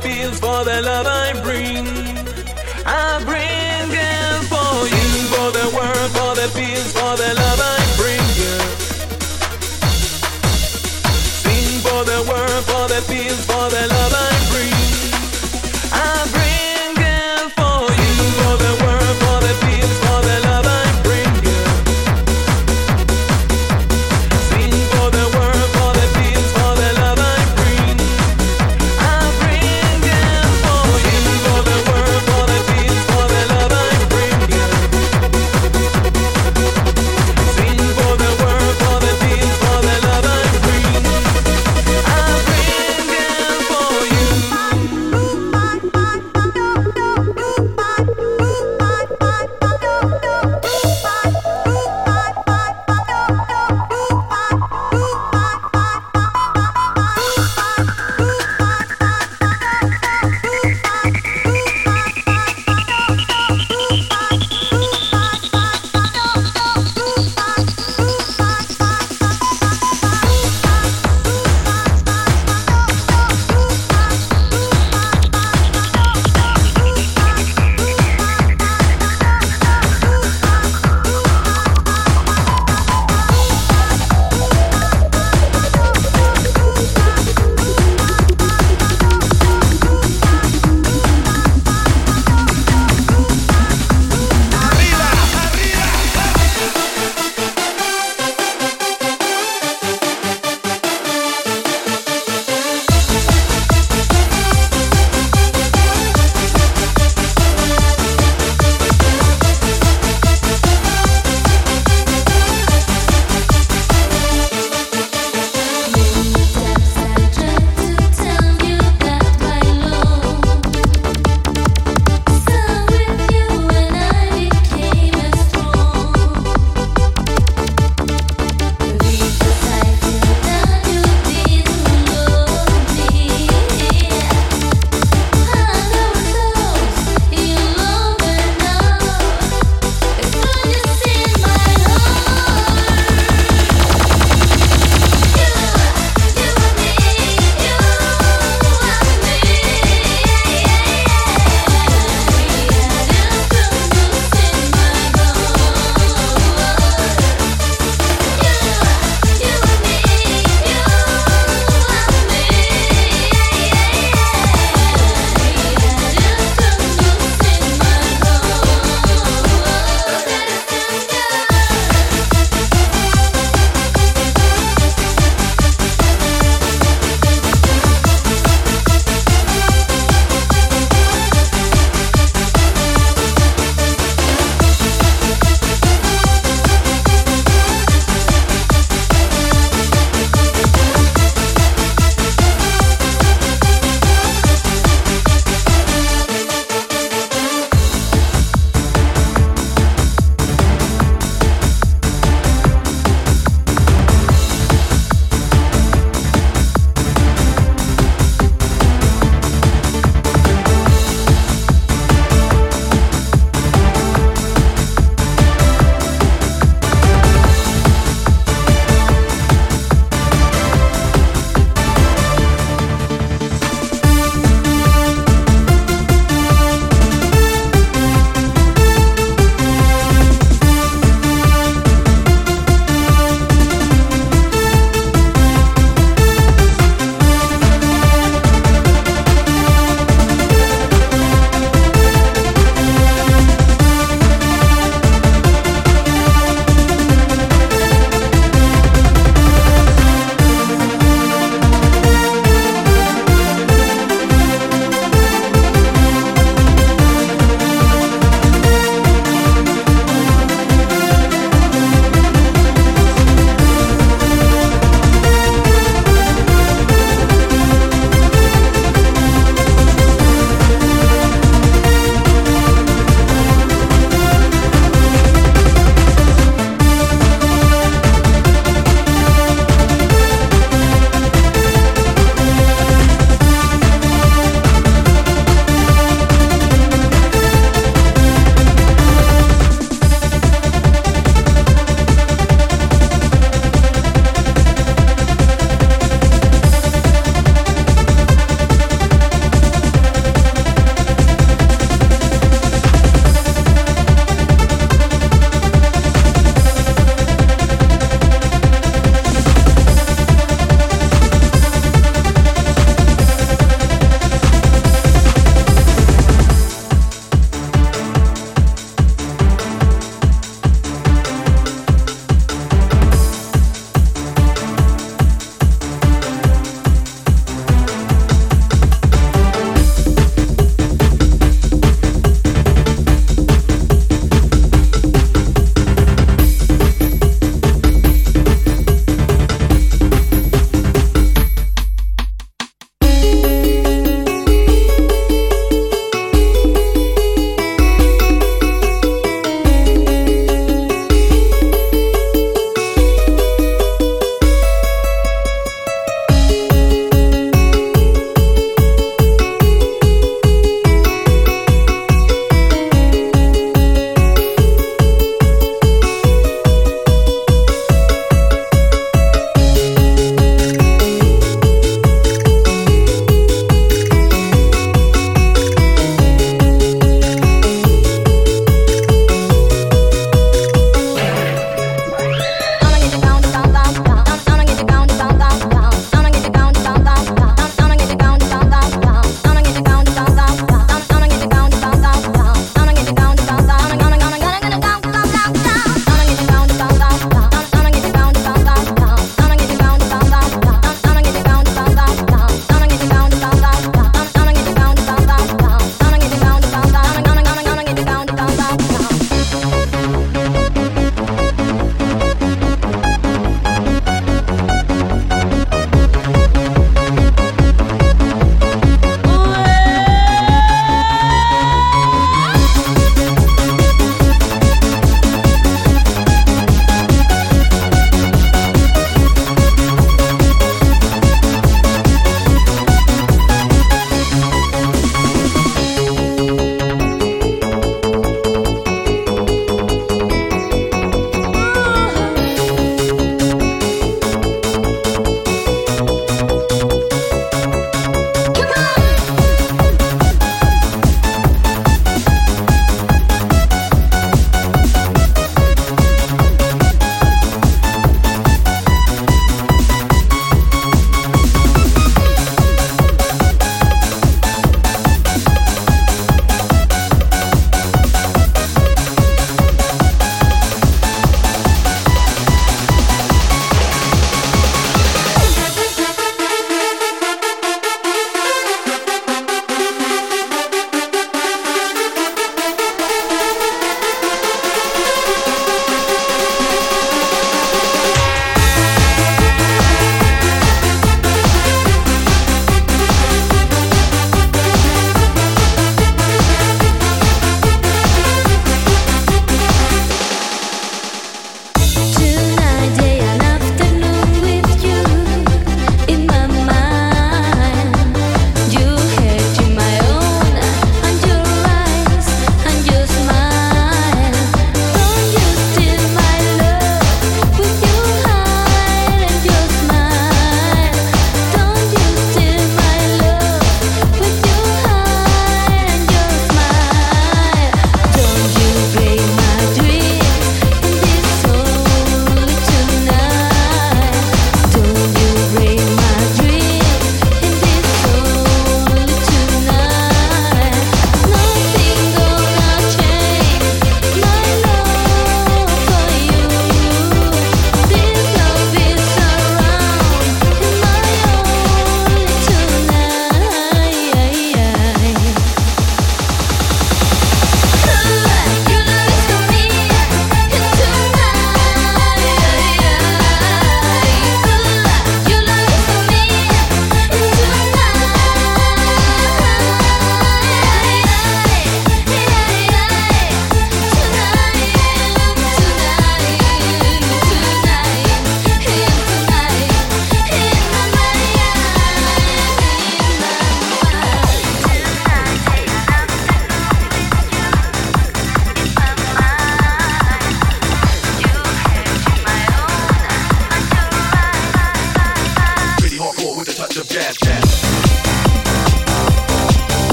feels for the love I bring.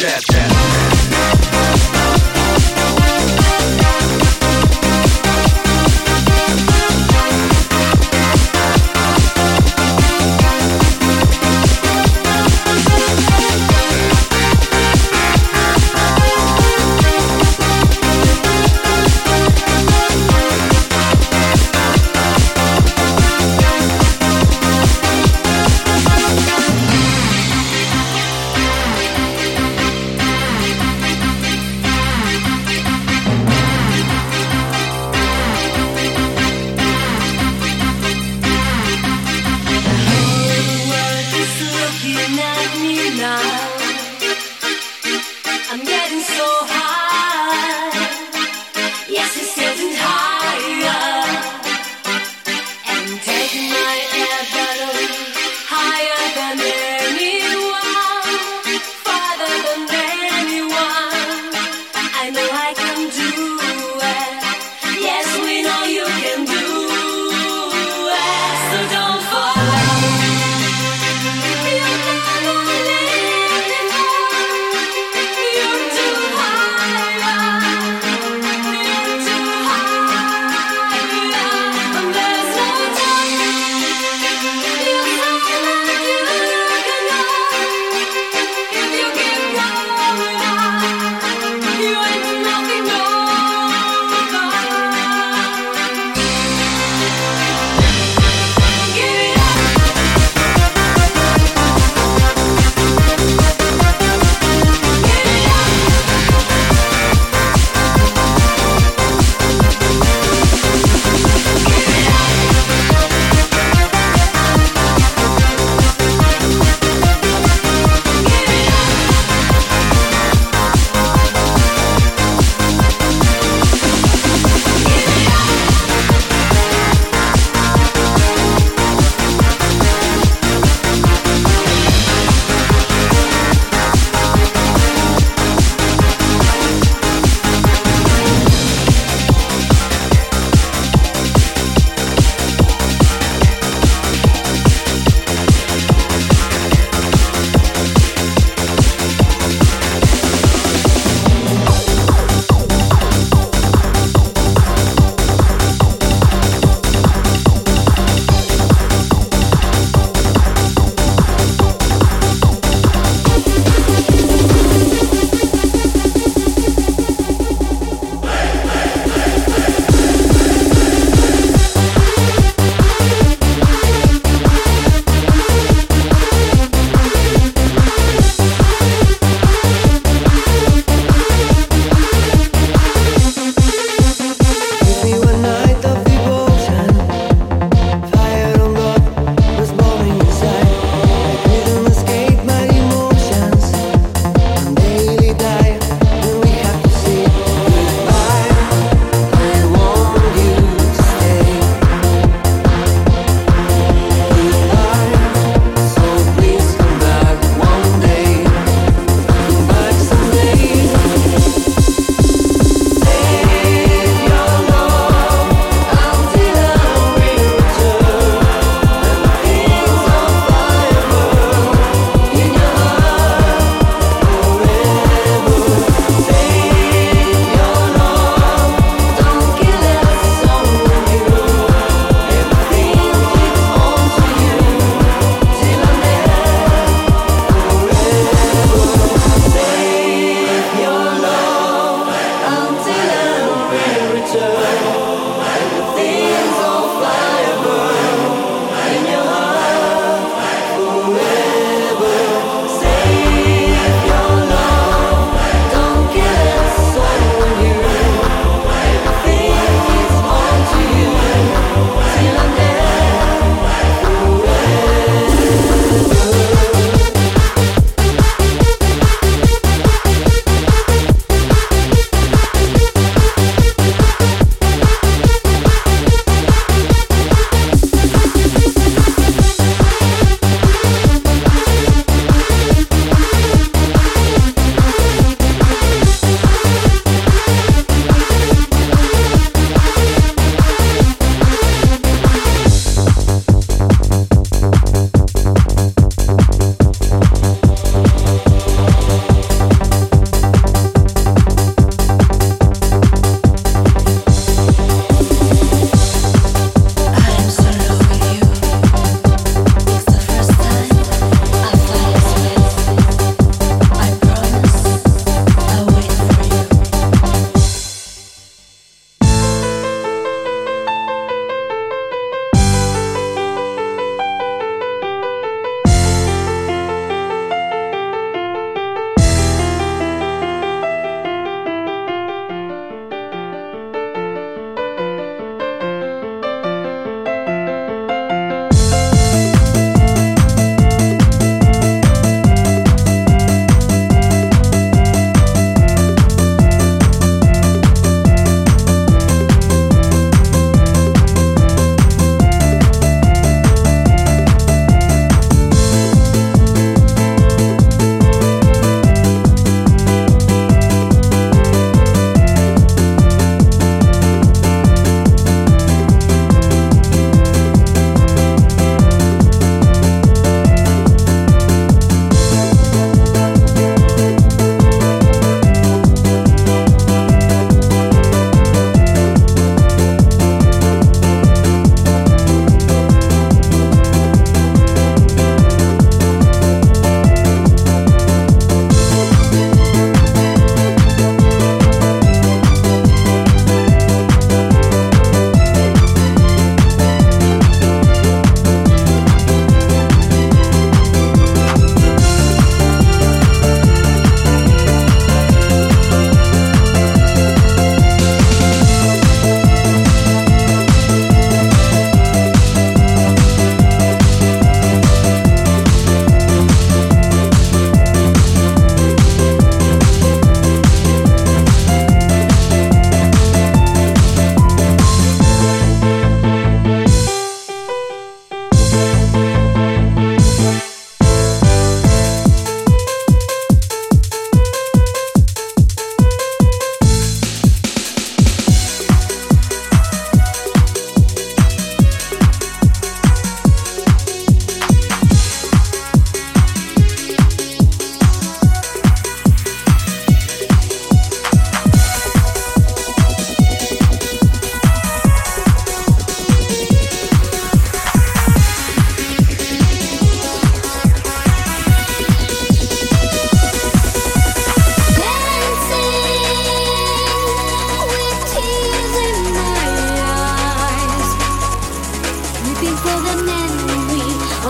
jazz, jazz.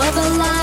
Of a life.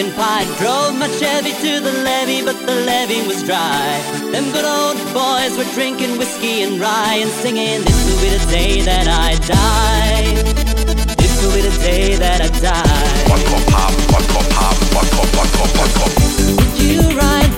chicken pie. Drove my Chevy to the levee, but the levee was dry. Them good old boys were drinking whiskey and rye and singing, This will be the day that I die. This will be the day that I die. One cup, half, one cup, half, one cup, one cup, one cup. Did you ride?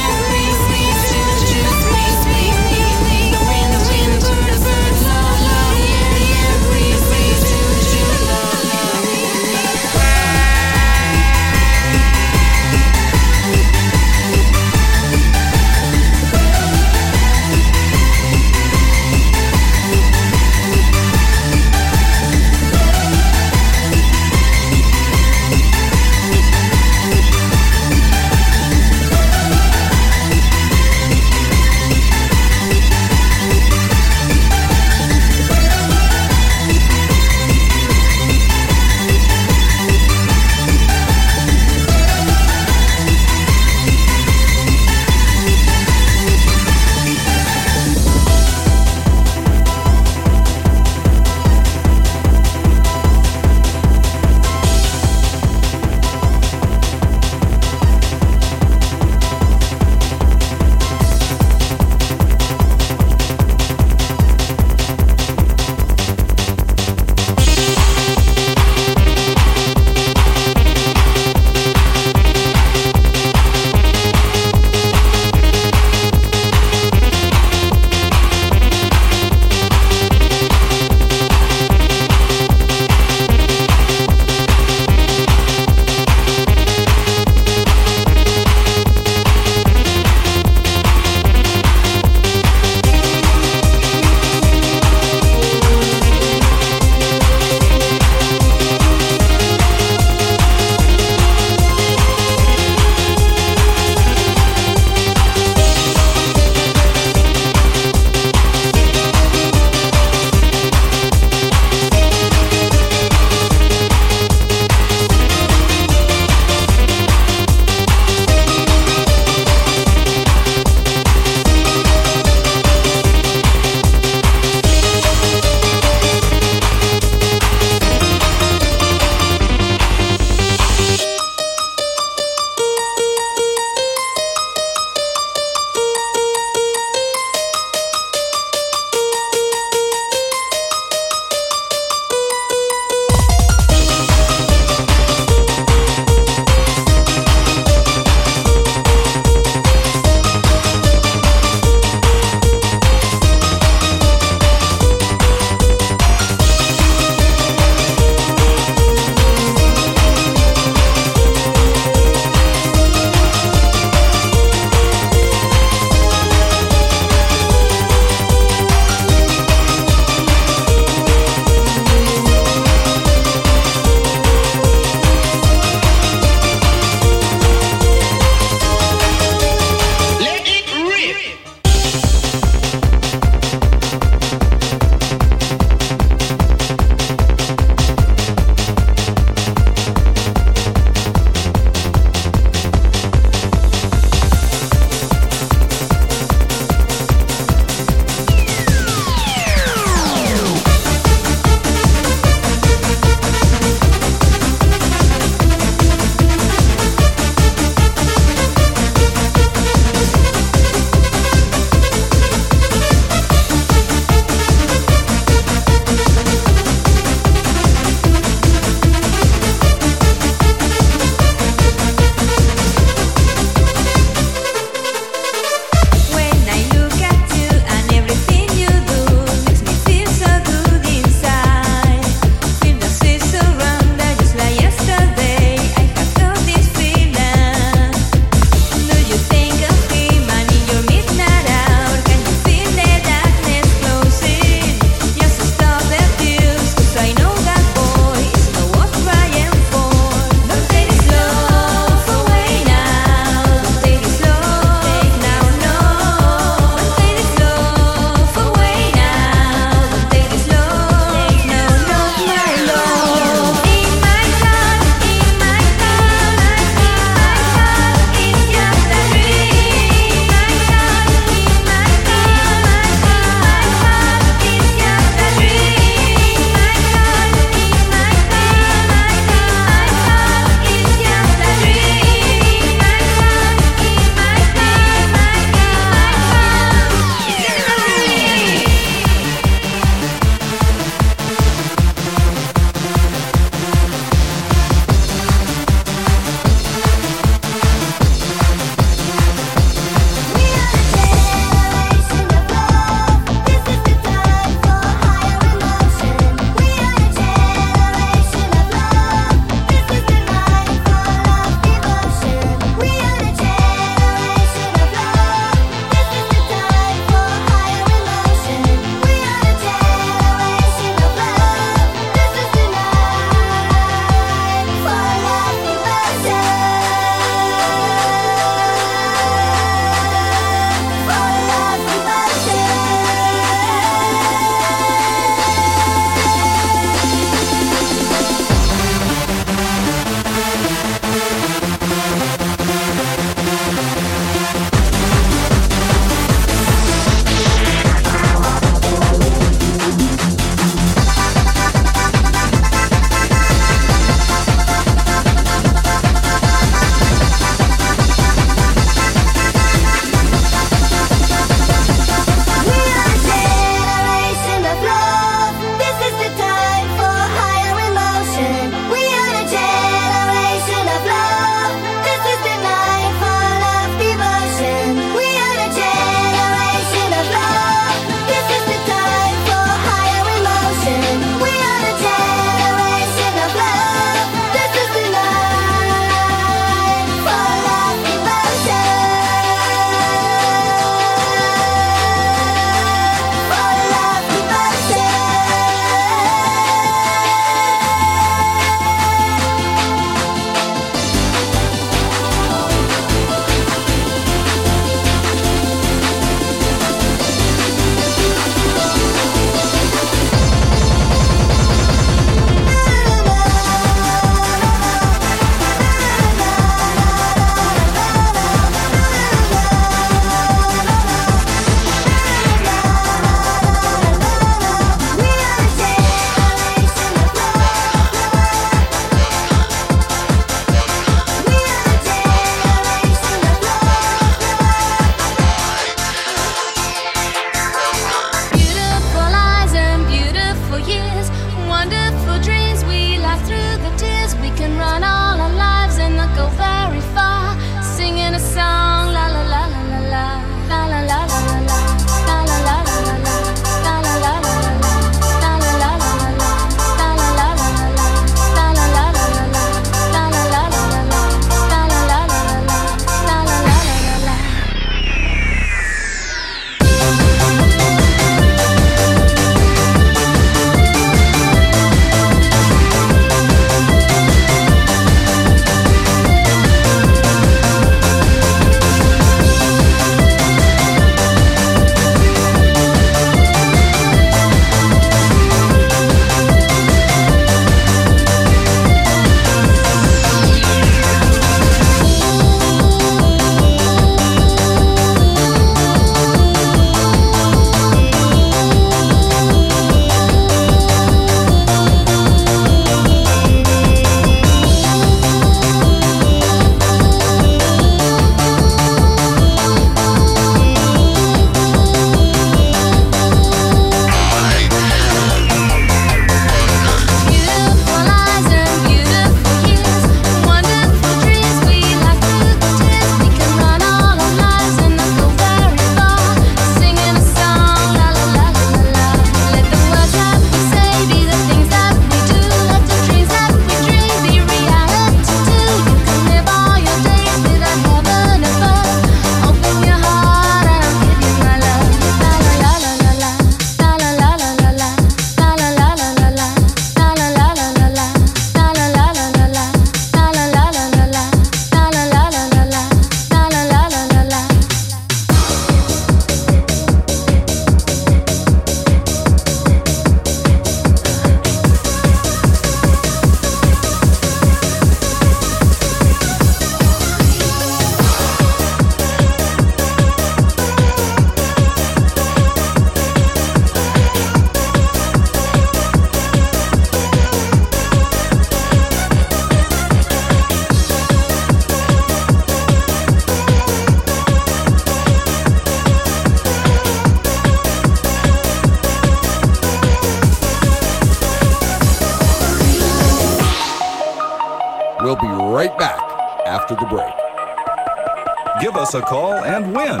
Us a call and win.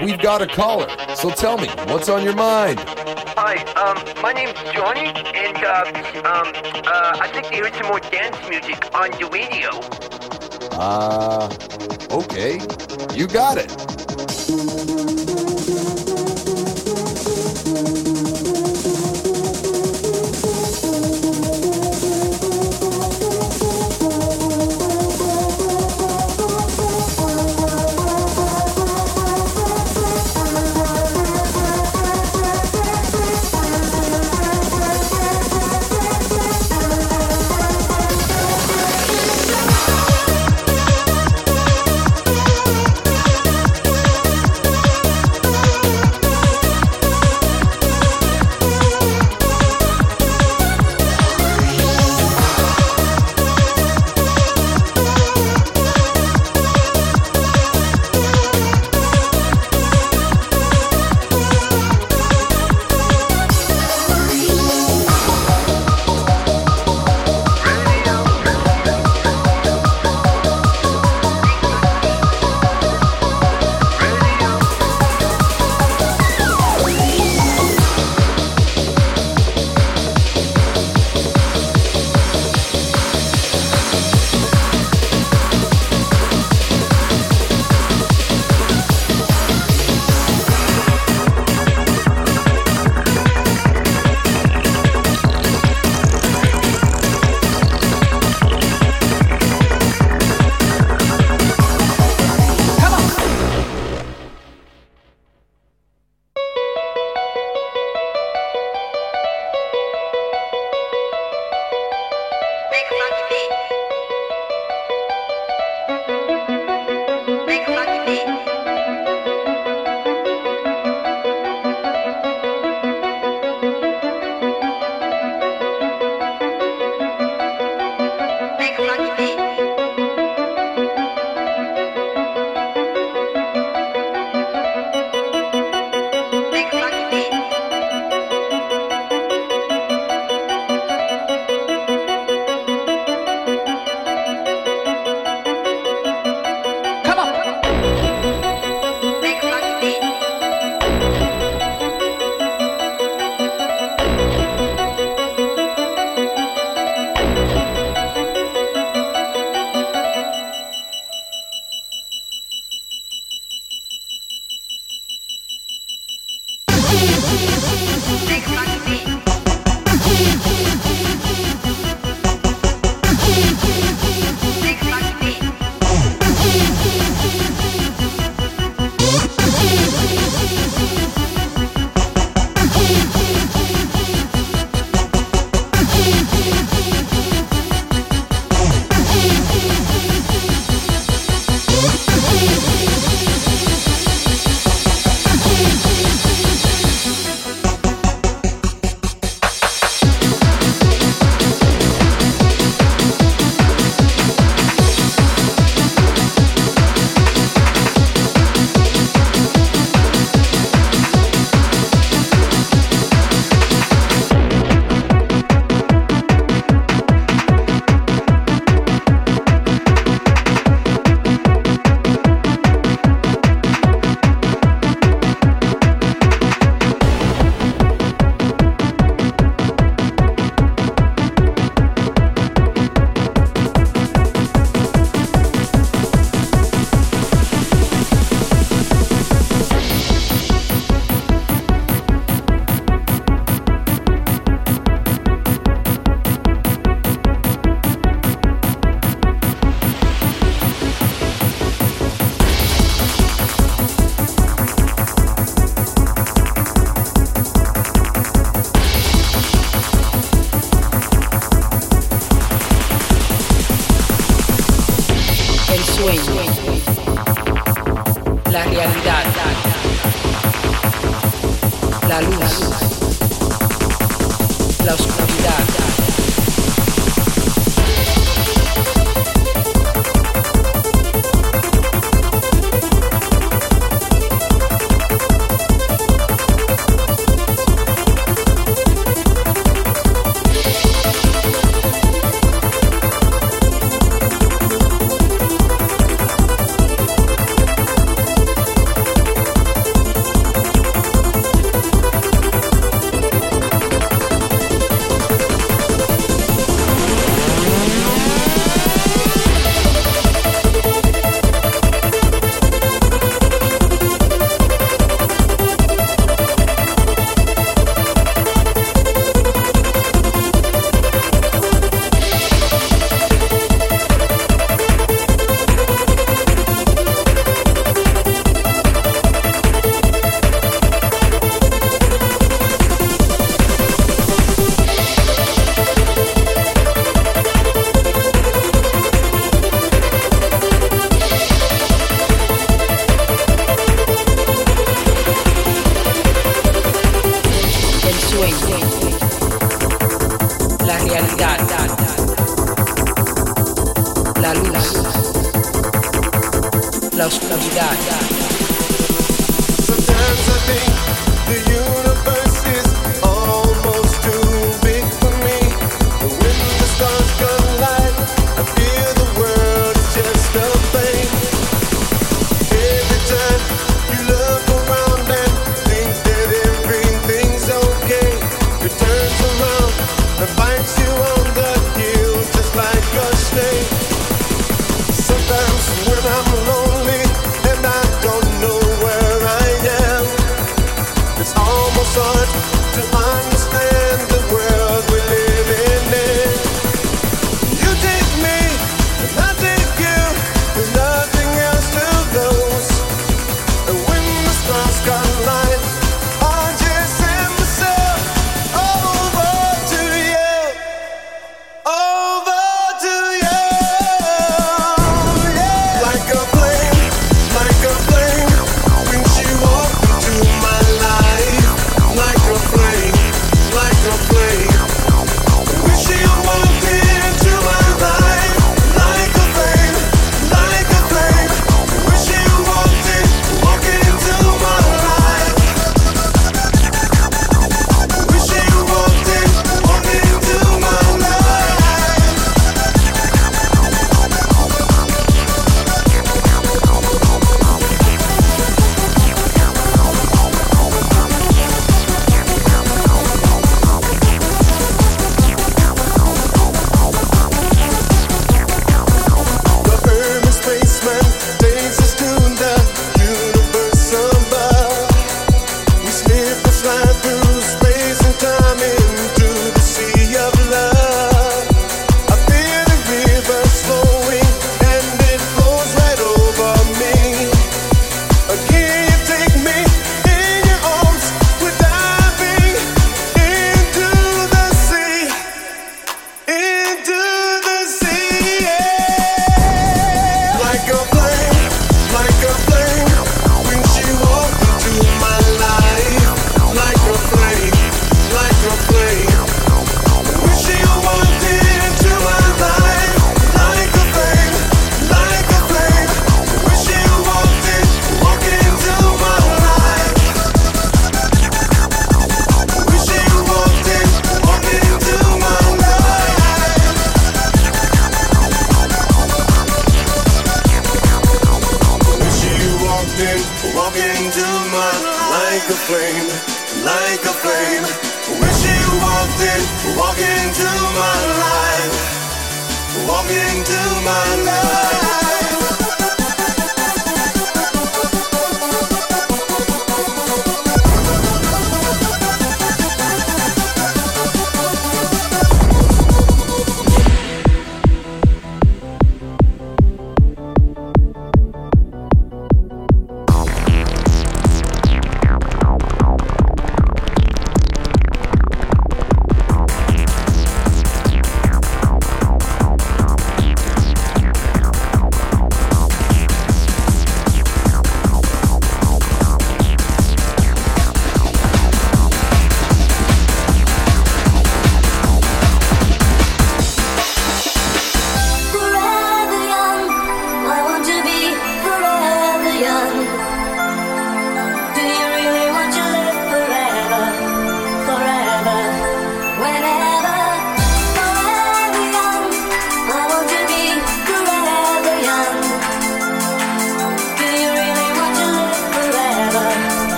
We've got a caller, so tell me, what's on your mind? Hi, um, my name's Johnny, and uh, um, uh, I think they heard some more dance music on the radio. Uh, okay. You got it.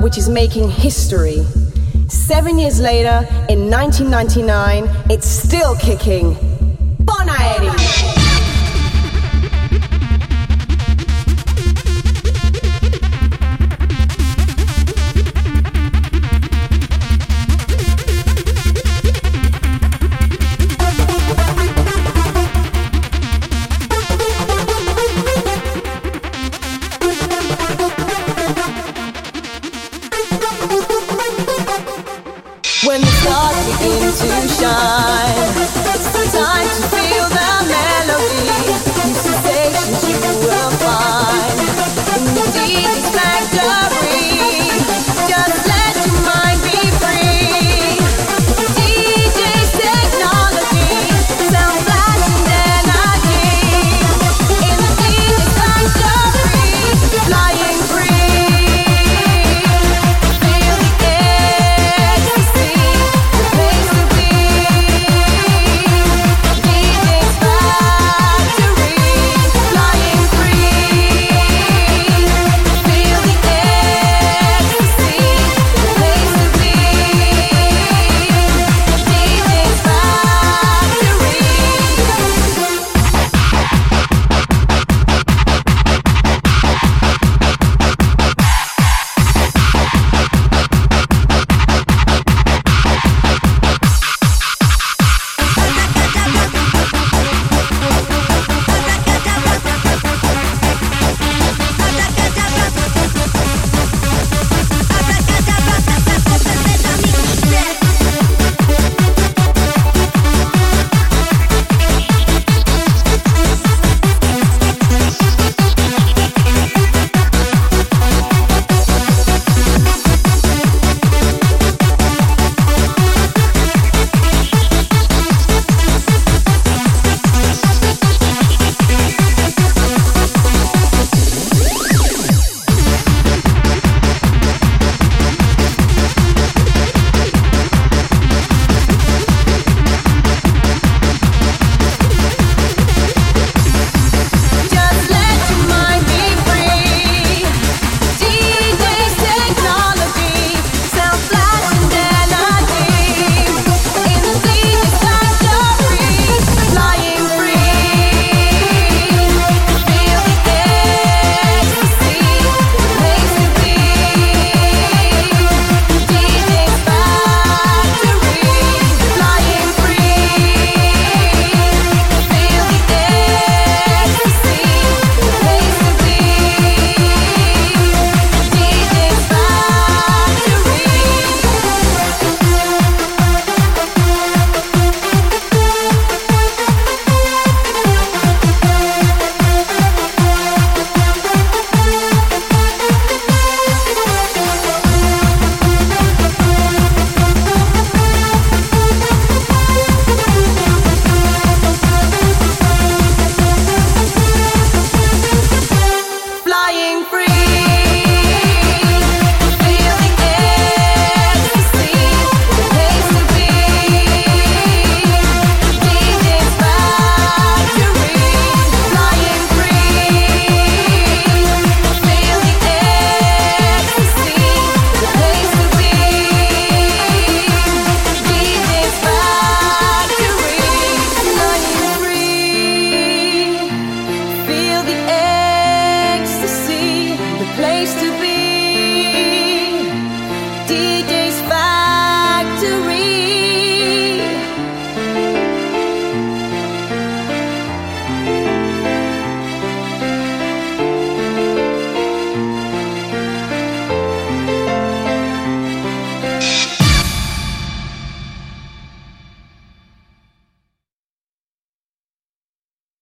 which is making history. Seven years later, in 1999, it's still kicking. Bon aeri!